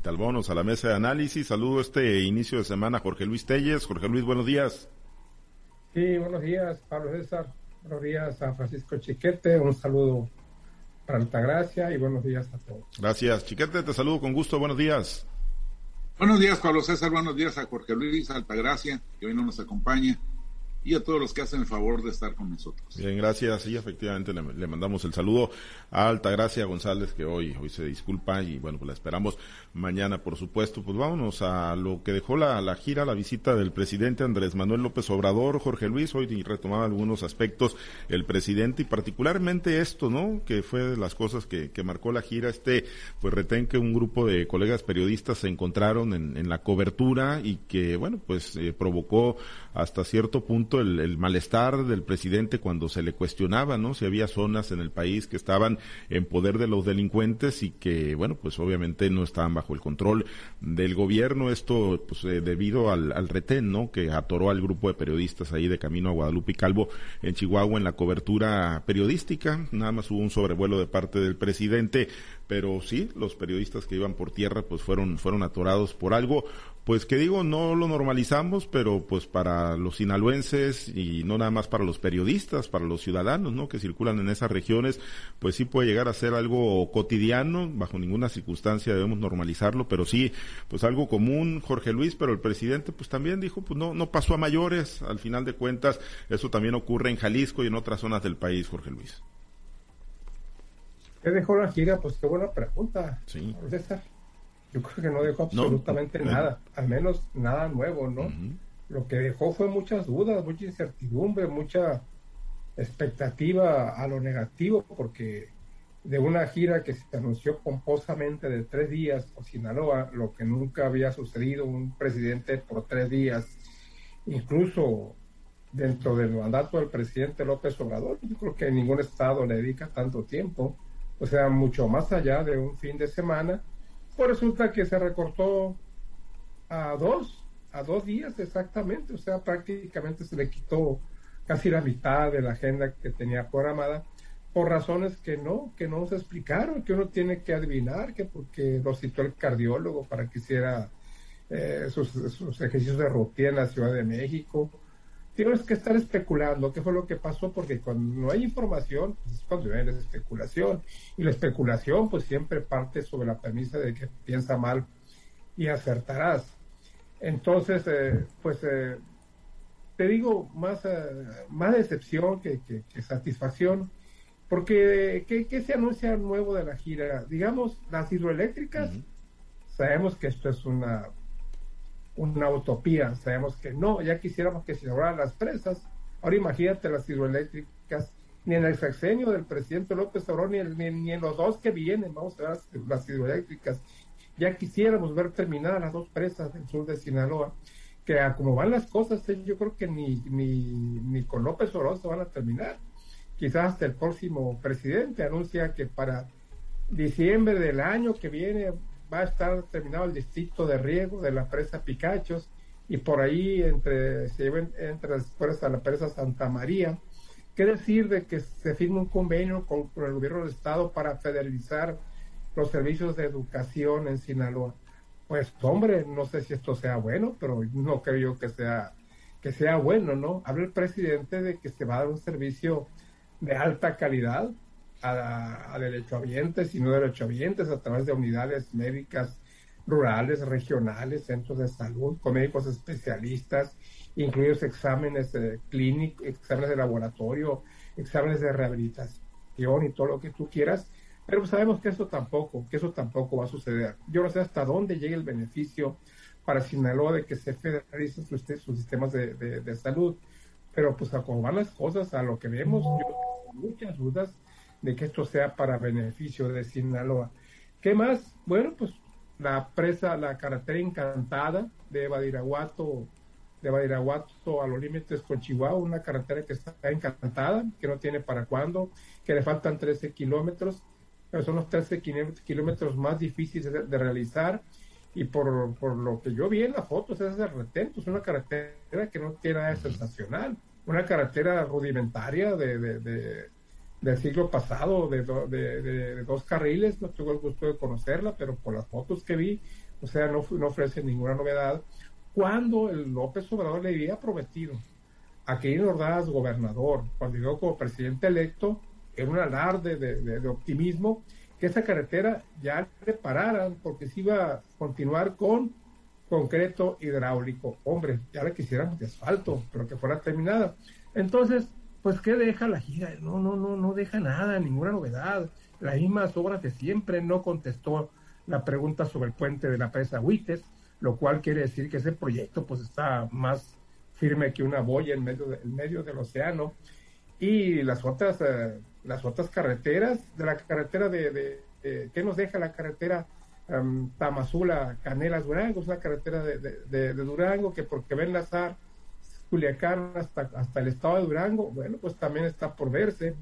Citalbonos a la mesa de análisis. Saludo este inicio de semana Jorge Luis Telles. Jorge Luis, buenos días. Sí, buenos días, Pablo César. Buenos días a Francisco Chiquete. Un saludo para Altagracia y buenos días a todos. Gracias, Chiquete. Te saludo con gusto. Buenos días. Buenos días, Pablo César. Buenos días a Jorge Luis Altagracia, que hoy no nos acompaña y a todos los que hacen el favor de estar con nosotros. Bien, gracias. Sí, efectivamente le, mandamos el saludo a Altagracia González, que hoy, hoy se disculpa y bueno, pues la esperamos mañana, por supuesto. Pues vámonos a lo que dejó la, la gira, la visita del presidente Andrés Manuel López Obrador, Jorge Luis, hoy retomaba algunos aspectos el presidente y particularmente esto, ¿no? Que fue de las cosas que, que marcó la gira, este, pues retén que un grupo de colegas periodistas se encontraron en, en la cobertura y que, bueno, pues eh, provocó hasta cierto punto el, malestar del presidente cuando se le cuestionaba, ¿no? Si había zonas en el país que estaban en poder de los delincuentes y que, bueno, pues obviamente no estaban bajo el control del gobierno. Esto, pues, eh, debido al, al, retén, ¿no? Que atoró al grupo de periodistas ahí de camino a Guadalupe y Calvo en Chihuahua en la cobertura periodística. Nada más hubo un sobrevuelo de parte del presidente, pero sí, los periodistas que iban por tierra, pues fueron, fueron atorados por algo pues que digo, no lo normalizamos, pero pues para los sinaloenses y no nada más para los periodistas, para los ciudadanos, ¿no? Que circulan en esas regiones, pues sí puede llegar a ser algo cotidiano, bajo ninguna circunstancia debemos normalizarlo, pero sí, pues algo común, Jorge Luis, pero el presidente pues también dijo, pues no, no pasó a mayores, al final de cuentas, eso también ocurre en Jalisco y en otras zonas del país, Jorge Luis. ¿Qué dejó la gira? Pues qué buena pregunta. Sí. Yo creo que no dejó absolutamente nada, al menos nada nuevo, ¿no? Lo que dejó fue muchas dudas, mucha incertidumbre, mucha expectativa a lo negativo, porque de una gira que se anunció pomposamente de tres días por Sinaloa, lo que nunca había sucedido, un presidente por tres días, incluso dentro del mandato del presidente López Obrador, yo creo que ningún estado le dedica tanto tiempo, o sea, mucho más allá de un fin de semana, pues resulta que se recortó a dos, a dos días exactamente, o sea, prácticamente se le quitó casi la mitad de la agenda que tenía programada por razones que no, que no se explicaron, que uno tiene que adivinar, que porque lo citó el cardiólogo para que hiciera eh, sus, ejercicios de rutina en la Ciudad de México. Tienes que estar especulando qué fue lo que pasó, porque cuando no hay información, pues es cuando viene la especulación. Y la especulación, pues siempre parte sobre la premisa de que piensa mal y acertarás. Entonces, eh, pues eh, te digo, más, más decepción que, que satisfacción porque, ¿qué, se anuncia nuevo de la gira? Digamos, las hidroeléctricas, sabemos que esto es una, una utopía, sabemos que no, ya quisiéramos que se lograran las presas. Ahora imagínate las hidroeléctricas, ni en el sexenio del presidente López Obrador, ni, ni, en los dos que vienen, vamos a ver las, hidroeléctricas. Ya quisiéramos ver terminadas las dos presas del sur de Sinaloa que a como van las cosas, eh, yo creo que ni, ni, ni con López Obrador se van a terminar quizás hasta el próximo presidente anuncia que para diciembre del año que viene va a estar terminado el distrito de riego de la presa Picachos y por ahí entre se entre después a la presa Santa María. ¿Qué decir de que se firme un convenio con, con, el gobierno del estado para federalizar los servicios de educación en Sinaloa? Pues hombre, no sé si esto sea bueno, pero no creo que sea que sea bueno, ¿no? Habla el presidente de que se va a dar un servicio de alta calidad a, a derechohabientes y no derechohabientes a través de unidades médicas rurales, regionales, centros de salud, con médicos especialistas, incluidos exámenes clínicos, exámenes de laboratorio, exámenes de rehabilitación y todo lo que tú quieras, pero sabemos que eso tampoco, que eso tampoco va a suceder. Yo no sé hasta dónde llegue el beneficio para Sinaloa de que se federalicen sus, sistemas de, salud, pero pues a cómo van las cosas, a lo que vemos, yo muchas dudas de que esto sea para beneficio de Sinaloa. ¿Qué más? Bueno, pues la presa, la carretera encantada de Badiraguato, de Badiraguato a los límites con Chihuahua, una carretera que está encantada, que no tiene para cuándo, que le faltan 13 kilómetros, pero son los 13 kilómetros más difíciles de, realizar y por, por, lo que yo vi en las fotos, es de retento, es una carretera que no tiene nada sensacional una carretera rudimentaria de, de, del siglo pasado, de, dos carriles, no tuve el gusto de conocerla, pero por las fotos que vi, o sea, no, ofrece ninguna novedad, cuando el López Obrador le había prometido a Quirino Ordaz, gobernador, cuando llegó como presidente electo, en un alarde de, optimismo, que esa carretera ya repararan porque se iba a continuar con concreto hidráulico. Hombre, ya le quisiéramos de asfalto, pero que fuera terminada. Entonces, pues, ¿qué deja la gira? No, no, no, no deja nada, ninguna novedad. Las mismas obras de siempre no contestó la pregunta sobre el puente de la presa Huites, lo cual quiere decir que ese proyecto pues está más firme que una boya en medio, de, medio del océano. Y las otras, eh, las otras carreteras, de la carretera de, ¿qué nos deja la carretera um, Tamazula, Canelas, Durango? Es una carretera de, de, Durango que porque ven enlazar Culiacán hasta, hasta el estado de Durango, bueno, pues también está por verse.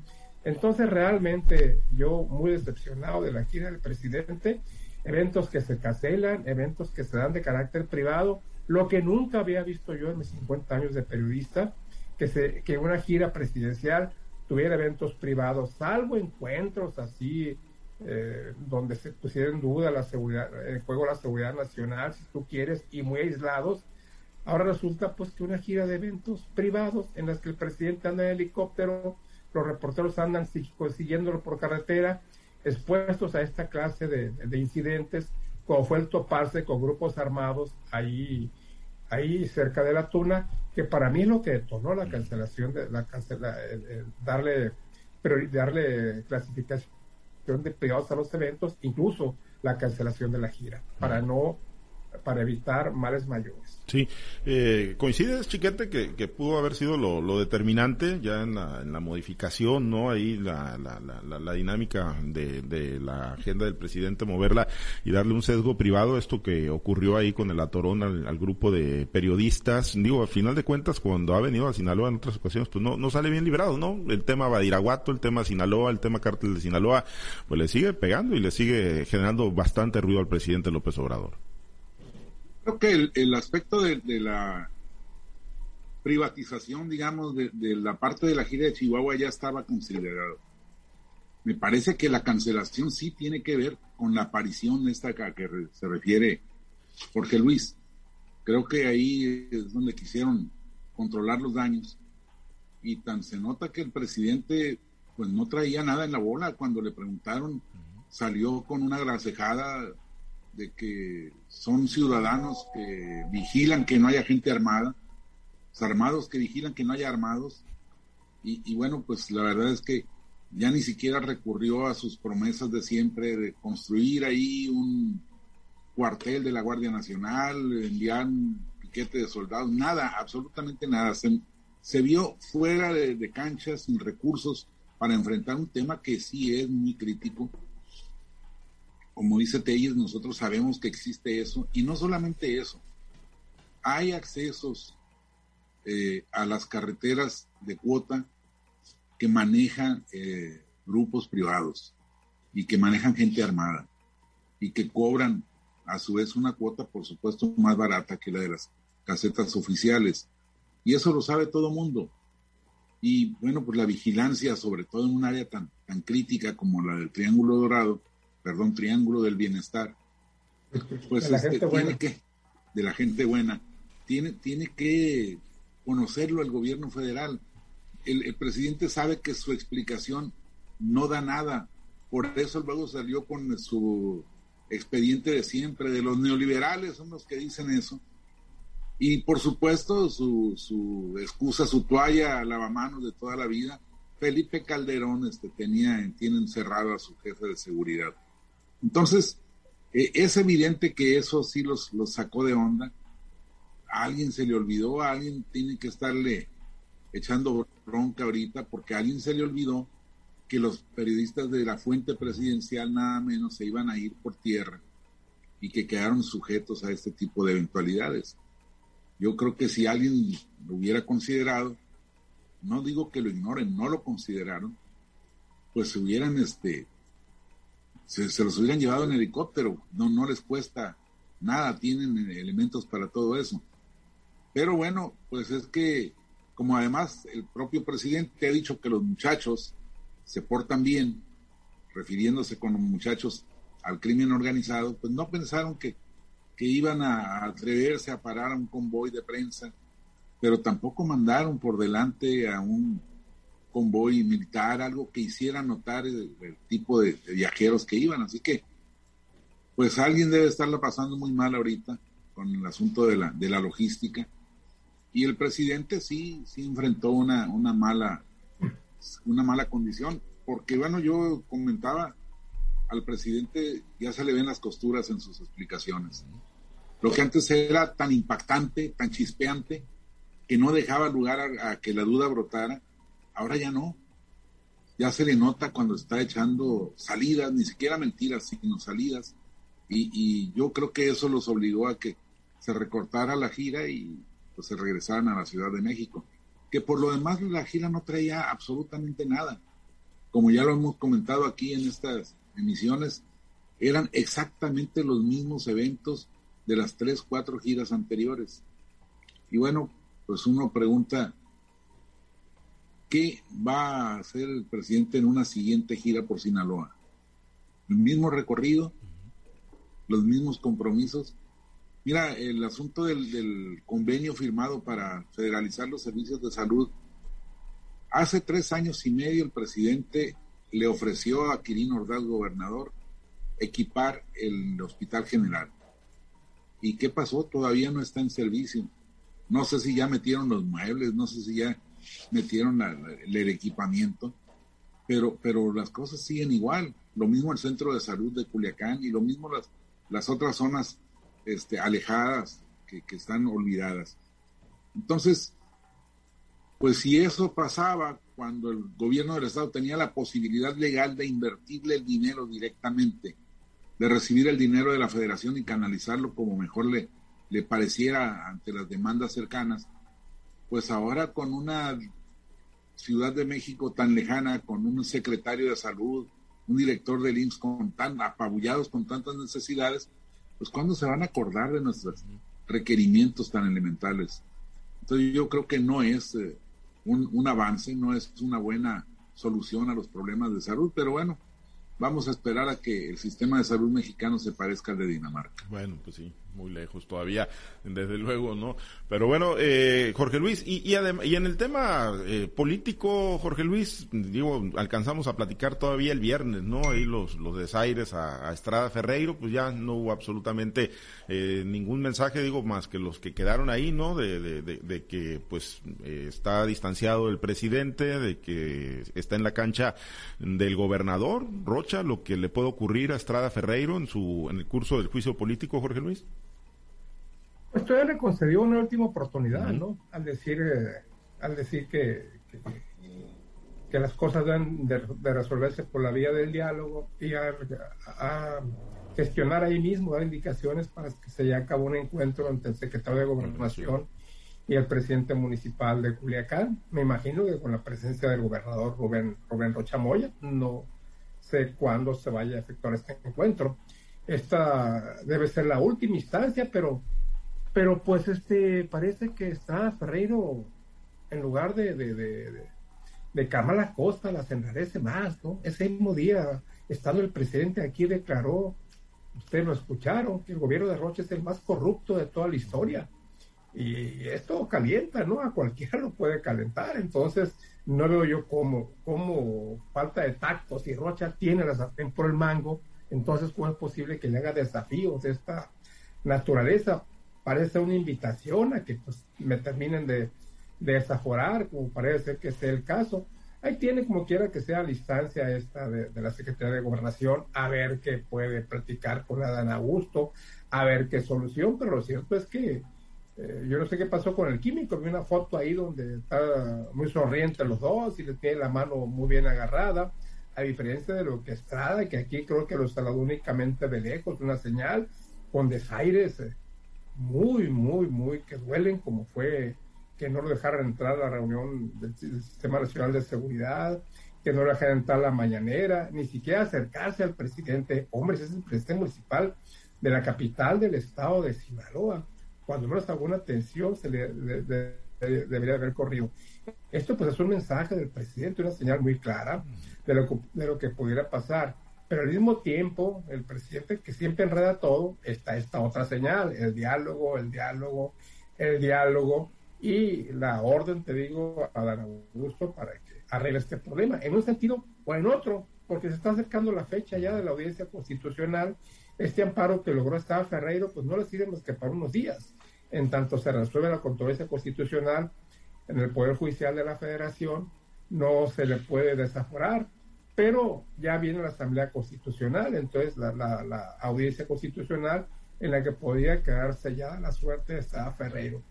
Entonces, realmente, yo muy decepcionado de la gira del presidente, eventos que se cancelan, eventos que se dan de carácter privado, lo que nunca había visto yo en mis 50 años de periodista, que, se, que una gira presidencial tuviera eventos privados, salvo encuentros así, eh, donde se pusiera en duda la seguridad, el juego la seguridad nacional, si tú quieres, y muy aislados. Ahora resulta pues que una gira de eventos privados en las que el presidente anda en helicóptero, los reporteros andan siguiéndolo por carretera, expuestos a esta clase de, de incidentes, como fue el toparse con grupos armados ahí, ahí cerca de la tuna, que para mí es lo que detonó la cancelación de la cancela, darle darle clasificación de privados a los eventos, incluso la cancelación de la gira, para no para evitar males mayores. Sí, eh, coincides, Chiquete, que, pudo haber sido lo, determinante ya en la, modificación, ¿no? Ahí la, la, la, la dinámica de, la agenda del presidente, moverla y darle un sesgo privado, esto que ocurrió ahí con el atorón al, grupo de periodistas. Digo, al final de cuentas, cuando ha venido a Sinaloa en otras ocasiones, pues no, no sale bien librado, ¿no? El tema Badiraguato, el tema Sinaloa, el tema cártel de Sinaloa, pues le sigue pegando y le sigue generando bastante ruido al presidente López Obrador. Creo que el, aspecto de, la privatización, digamos, de, la parte de la gira de Chihuahua ya estaba considerado. Me parece que la cancelación sí tiene que ver con la aparición esta a que se refiere Jorge Luis. Creo que ahí es donde quisieron controlar los daños. Y tan se nota que el presidente pues no traía nada en la bola. Cuando le preguntaron, salió con una grasejada de que son ciudadanos que vigilan que no haya gente armada, armados que vigilan que no haya armados, y, bueno, pues la verdad es que ya ni siquiera recurrió a sus promesas de siempre de construir ahí un cuartel de la Guardia Nacional, enviar un piquete de soldados, nada, absolutamente nada. Se, vio fuera de, de cancha, sin recursos para enfrentar un tema que sí es muy crítico como dice Telles, nosotros sabemos que existe eso, y no solamente eso, hay accesos eh, a las carreteras de cuota que manejan eh, grupos privados y que manejan gente armada y que cobran a su vez una cuota, por supuesto, más barata que la de las casetas oficiales. Y eso lo sabe todo mundo. Y bueno, pues la vigilancia, sobre todo en un área tan, tan crítica como la del Triángulo Dorado, perdón, triángulo del bienestar, pues de la este, gente tiene que, de la gente buena, tiene, tiene que conocerlo el gobierno federal. El, presidente sabe que su explicación no da nada, por eso luego salió con su expediente de siempre, de los neoliberales son los que dicen eso. Y por supuesto, su, su excusa, su toalla lavamanos de toda la vida, Felipe Calderón este, tenía, tiene encerrado a su jefe de seguridad. Entonces, eh, es evidente que eso sí los, los sacó de onda. A alguien se le olvidó, a alguien tiene que estarle echando bronca ahorita porque a alguien se le olvidó que los periodistas de la fuente presidencial nada menos se iban a ir por tierra y que quedaron sujetos a este tipo de eventualidades. Yo creo que si alguien lo hubiera considerado, no digo que lo ignoren, no lo consideraron, pues se hubieran este, se, los hubieran llevado en helicóptero, no, no les cuesta nada, tienen elementos para todo eso. Pero bueno, pues es que como además el propio presidente ha dicho que los muchachos se portan bien, refiriéndose con los muchachos al crimen organizado, pues no pensaron que que iban a atreverse a parar a un convoy de prensa, pero tampoco mandaron por delante a un convoy militar, algo que hiciera notar el, tipo de, viajeros que iban. Así que, pues alguien debe estarla pasando muy mal ahorita con el asunto de la, de la logística. Y el presidente sí, sí enfrentó una, una mala, una mala condición, porque bueno, yo comentaba, al presidente ya se le ven las costuras en sus explicaciones. Lo que antes era tan impactante, tan chispeante, que no dejaba lugar a, que la duda brotara, ahora ya no. Ya se le nota cuando está echando salidas, ni siquiera mentiras, sino salidas. Y, yo creo que eso los obligó a que se recortara la gira y pues, se regresaran a la Ciudad de México. Que por lo demás la gira no traía absolutamente nada. Como ya lo hemos comentado aquí en estas emisiones, eran exactamente los mismos eventos de las tres, cuatro giras anteriores. Y bueno, pues uno pregunta, ¿qué va a hacer el presidente en una siguiente gira por Sinaloa? ¿El mismo recorrido? ¿Los mismos compromisos? Mira, el asunto del, convenio firmado para federalizar los servicios de salud, hace tres años y medio el presidente le ofreció a Quirino Ordaz, gobernador, equipar el hospital general. ¿Y qué pasó? Todavía no está en servicio. No sé si ya metieron los muebles, no sé si ya metieron el equipamiento, pero, pero las cosas siguen igual. Lo mismo el centro de salud de Culiacán y lo mismo las, las otras zonas este, alejadas que, que están olvidadas. Entonces, pues si eso pasaba cuando el gobierno del Estado tenía la posibilidad legal de invertirle el dinero directamente, de recibir el dinero de la federación y canalizarlo como mejor le, le pareciera ante las demandas cercanas, pues ahora con una Ciudad de México tan lejana, con un secretario de salud, un director del IMSS con tan apabullados con tantas necesidades, pues ¿cuándo se van a acordar de nuestros requerimientos tan elementales? Entonces yo creo que no es eh, un, un avance, no es una buena solución a los problemas de salud, pero bueno, vamos a esperar a que el sistema de salud mexicano se parezca al de Dinamarca. Bueno, pues sí, muy lejos todavía, desde luego, ¿no? Pero bueno, eh, Jorge Luis, y, y, y, en el tema eh, político, Jorge Luis, digo, alcanzamos a platicar todavía el viernes, ¿no? Ahí los, los desaires a, Estrada Ferreiro, pues ya no hubo absolutamente eh, ningún mensaje, digo, más que los que quedaron ahí, ¿no? De, de, de, que, pues, está distanciado el presidente, de que está en la cancha del gobernador, Rocha, lo que le puede ocurrir a Estrada Ferreiro en su, en el curso del juicio político, Jorge Luis. Pues todavía le concedió una última oportunidad, ¿no? Al decir, eh, al decir que, que, las cosas deben de, resolverse por la vía del diálogo y a, gestionar ahí mismo, dar indicaciones para que se lleve a cabo un encuentro entre el secretario de Gobernación y el presidente municipal de Culiacán. Me imagino que con la presencia del gobernador Rubén, Rubén Rocha Moya, no sé cuándo se vaya a efectuar este encuentro. Esta debe ser la última instancia, pero pero pues este, parece que está Ferreiro, en lugar de, de, de, de, calmar la costa, las enrarece más, ¿no? Ese mismo día, estando el presidente aquí, declaró, ustedes lo escucharon, que el gobierno de Roche es el más corrupto de toda la historia. Y esto calienta, ¿no? A cualquiera lo puede calentar. Entonces, no veo yo cómo, cómo falta de tacto, si Rocha tiene la sartén por el mango, entonces, ¿cómo es posible que le haga desafíos de esta naturaleza? Parece una invitación a que pues me terminen de, desaforar, como parece que sea el caso. Ahí tiene como quiera que sea la instancia esta de, la Secretaría de Gobernación, a ver qué puede practicar con Adán Augusto, a ver qué solución, pero lo cierto es que eh, yo no sé qué pasó con el químico, vi una foto ahí donde está muy sonriente los dos y le tiene la mano muy bien agarrada, a diferencia de lo que Estrada, que aquí creo que lo saludó únicamente de lejos, una señal con desaires. Eh, muy, muy, muy que duelen, como fue que no lo dejaran entrar a la reunión del, Sistema Nacional de Seguridad, que no lo dejaran entrar a la mañanera, ni siquiera acercarse al presidente. Hombre, es el presidente municipal de la capital del estado de Sinaloa. Cuando menos alguna tensión se le, debería haber corrido. Esto pues es un mensaje del presidente, una señal muy clara de lo, de lo que pudiera pasar. Pero al mismo tiempo, el presidente que siempre enreda todo, está esta otra señal, el diálogo, el diálogo, el diálogo y la orden, te digo, a dar Augusto para que arregle este problema, en un sentido o en otro, porque se está acercando la fecha ya de la audiencia constitucional. Este amparo que logró Estado Ferreiro, pues no le sirve más que para unos días. En tanto se resuelve la controversia constitucional en el Poder Judicial de la Federación, no se le puede desaforar pero ya viene la Asamblea Constitucional, entonces la, la, audiencia constitucional en la que podía quedar sellada la suerte de Estrada Ferreiro.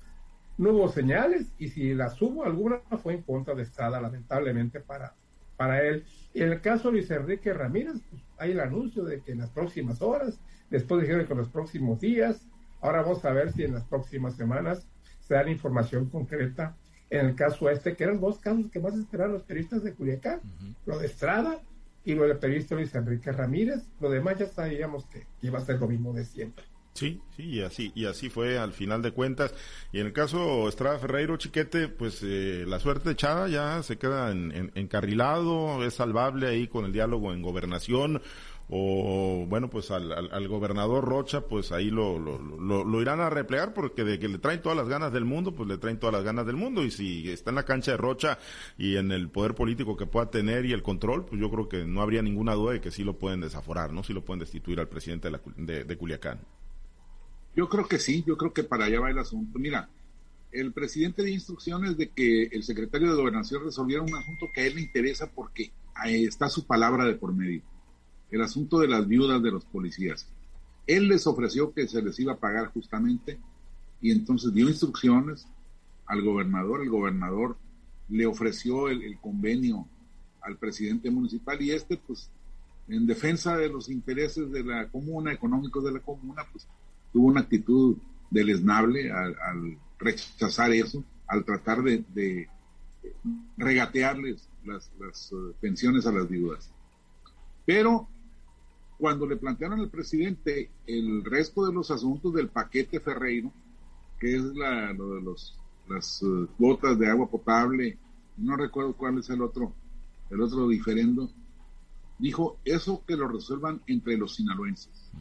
No hubo señales y si las hubo alguna fue en contra de Estrada, lamentablemente para, para él. En el caso de Luis Enrique Ramírez, pues, hay el anuncio de que en las próximas horas, después dijeron que en los próximos días, ahora vamos a ver si en las próximas semanas se da información concreta en el caso este, que eran dos casos que más esperaban los periodistas de Culiacán, lo de Estrada y lo del periodista Luis Enrique Ramírez, lo demás ya sabíamos que iba a ser lo mismo de siempre. Sí, sí, y así, y así fue al final de cuentas. Y en el caso Estrada Ferreiro Chiquete, pues eh, la suerte echada ya se queda en, encarrilado, es salvable ahí con el diálogo en gobernación o bueno pues al, al, gobernador Rocha pues ahí lo, lo, lo, irán a replegar porque de que le traen todas las ganas del mundo pues le traen todas las ganas del mundo. Y si está en la cancha de Rocha y en el poder político que pueda tener y el control pues yo creo que no habría ninguna duda de que sí lo pueden desaforar no sí lo pueden destituir al presidente de, de, de Culiacán. Yo creo que sí yo creo que para allá va el asunto. Mira el presidente dio instrucciones de que el secretario de gobernación resolviera un asunto que a él le interesa porque está su palabra de por medio el asunto de las viudas de los policías. Él les ofreció que se les iba a pagar justamente y entonces dio instrucciones al gobernador. El gobernador le ofreció el, convenio al presidente municipal y este, pues, en defensa de los intereses de la comuna, económicos de la comuna, pues, tuvo una actitud deleznable al, rechazar eso, al tratar de, regatearles las, las uh, pensiones a las viudas. Pero cuando le plantearon al presidente el resto de los asuntos del paquete Ferreiro, que es la, lo de los, las cuotas de agua potable, no recuerdo cuál es el otro, el otro diferendo, dijo eso que lo resuelvan entre los sinaloenses.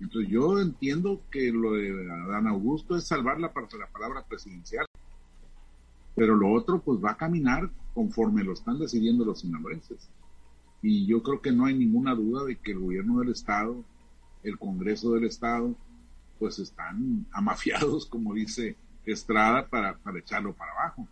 Entonces yo entiendo que lo de Adán Augusto es salvar la, la palabra presidencial, pero lo otro pues va a caminar conforme lo están decidiendo los sinaloenses. Y yo creo que no hay ninguna duda de que el gobierno del Estado, el Congreso del Estado, pues están amafiados, como dice Estrada, para, para echarlo para abajo.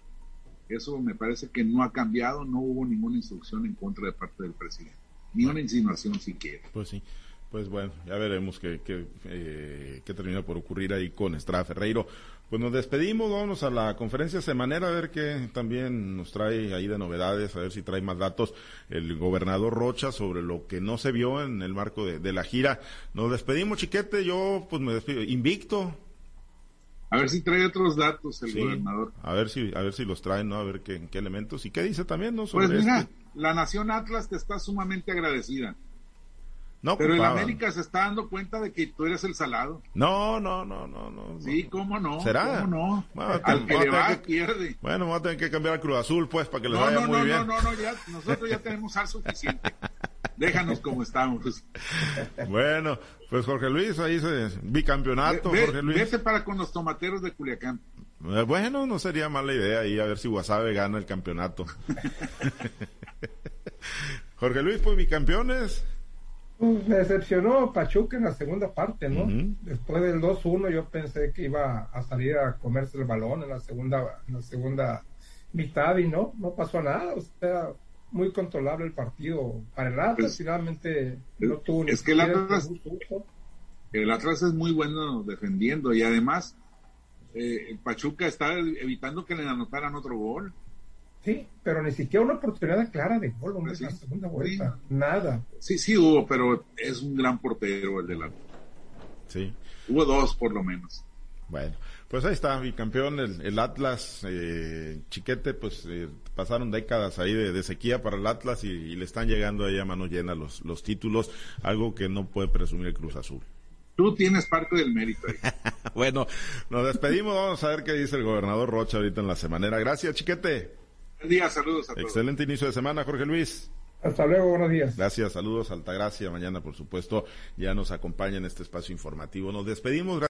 Eso me parece que no ha cambiado, no hubo ninguna instrucción en contra de parte del presidente, ni una insinuación siquiera. Pues sí. Pues bueno, ya veremos qué, qué, eh, qué termina por ocurrir ahí con Estrada Ferreiro. Pues nos despedimos, vámonos a la conferencia semanera a ver qué también nos trae ahí de novedades, a ver si trae más datos el gobernador Rocha sobre lo que no se vio en el marco de, la gira. Nos despedimos, chiquete, yo pues me despido, invicto. A ver si trae otros datos el gobernador. A ver si, a ver si los trae, ¿no? A ver qué, qué elementos y qué dice también, ¿no? pues mira, este la Nación Atlas te está sumamente agradecida. Pero el América se está dando cuenta de que tú eres el salado. No, no, no, no, no. Sí, cómo no. ¿Será? ¿Cómo no? Al que le va, pierde. Bueno, vamos a tener que cambiar al Cruz Azul, pues, para que les vaya muy bien. No, no, no, ya, nosotros ya tenemos al suficiente. Déjanos como estamos. Bueno, pues Jorge Luis, ahí se bicampeonato, Jorge Luis. Vete para con los tomateros de Culiacán. Eh, bueno, no sería mala idea ahí a ver si Guasave gana el campeonato. Jorge Luis, pues bicampeones. Me decepcionó Pachuca en la segunda parte, ¿no? Después del 2-1 yo pensé que iba a salir a comerse el balón en la segunda, en la segunda mitad y no, no pasó nada. O sea, muy controlable el partido para el Atlas. Pues, finalmente no tuvo Es que el Atlas, el Atlas es muy bueno defendiendo y además eh, Pachuca está evitando que le anotaran otro gol. Sí, pero ni siquiera una oportunidad clara de gol en la segunda vuelta. Nada. Sí, sí hubo, pero es un gran portero el del Atlas. Sí. Hubo dos por lo menos. Bueno, pues ahí está, mi campeón, el, Atlas, eh, chiquete, pues eh, pasaron décadas ahí de, sequía para el Atlas y, le están llegando ahí a mano llena los, los títulos, algo que no puede presumir el Cruz Azul. Tú tienes parte del mérito ahí. bueno, nos despedimos, vamos a ver qué dice el gobernador Rocha ahorita en la semanera. Gracias, chiquete día, saludos a todos. Excelente inicio de semana, Jorge Luis. Hasta luego, buenos días. Gracias, saludos, Altagracia. Mañana, por supuesto, ya nos acompaña en este espacio informativo. Nos despedimos.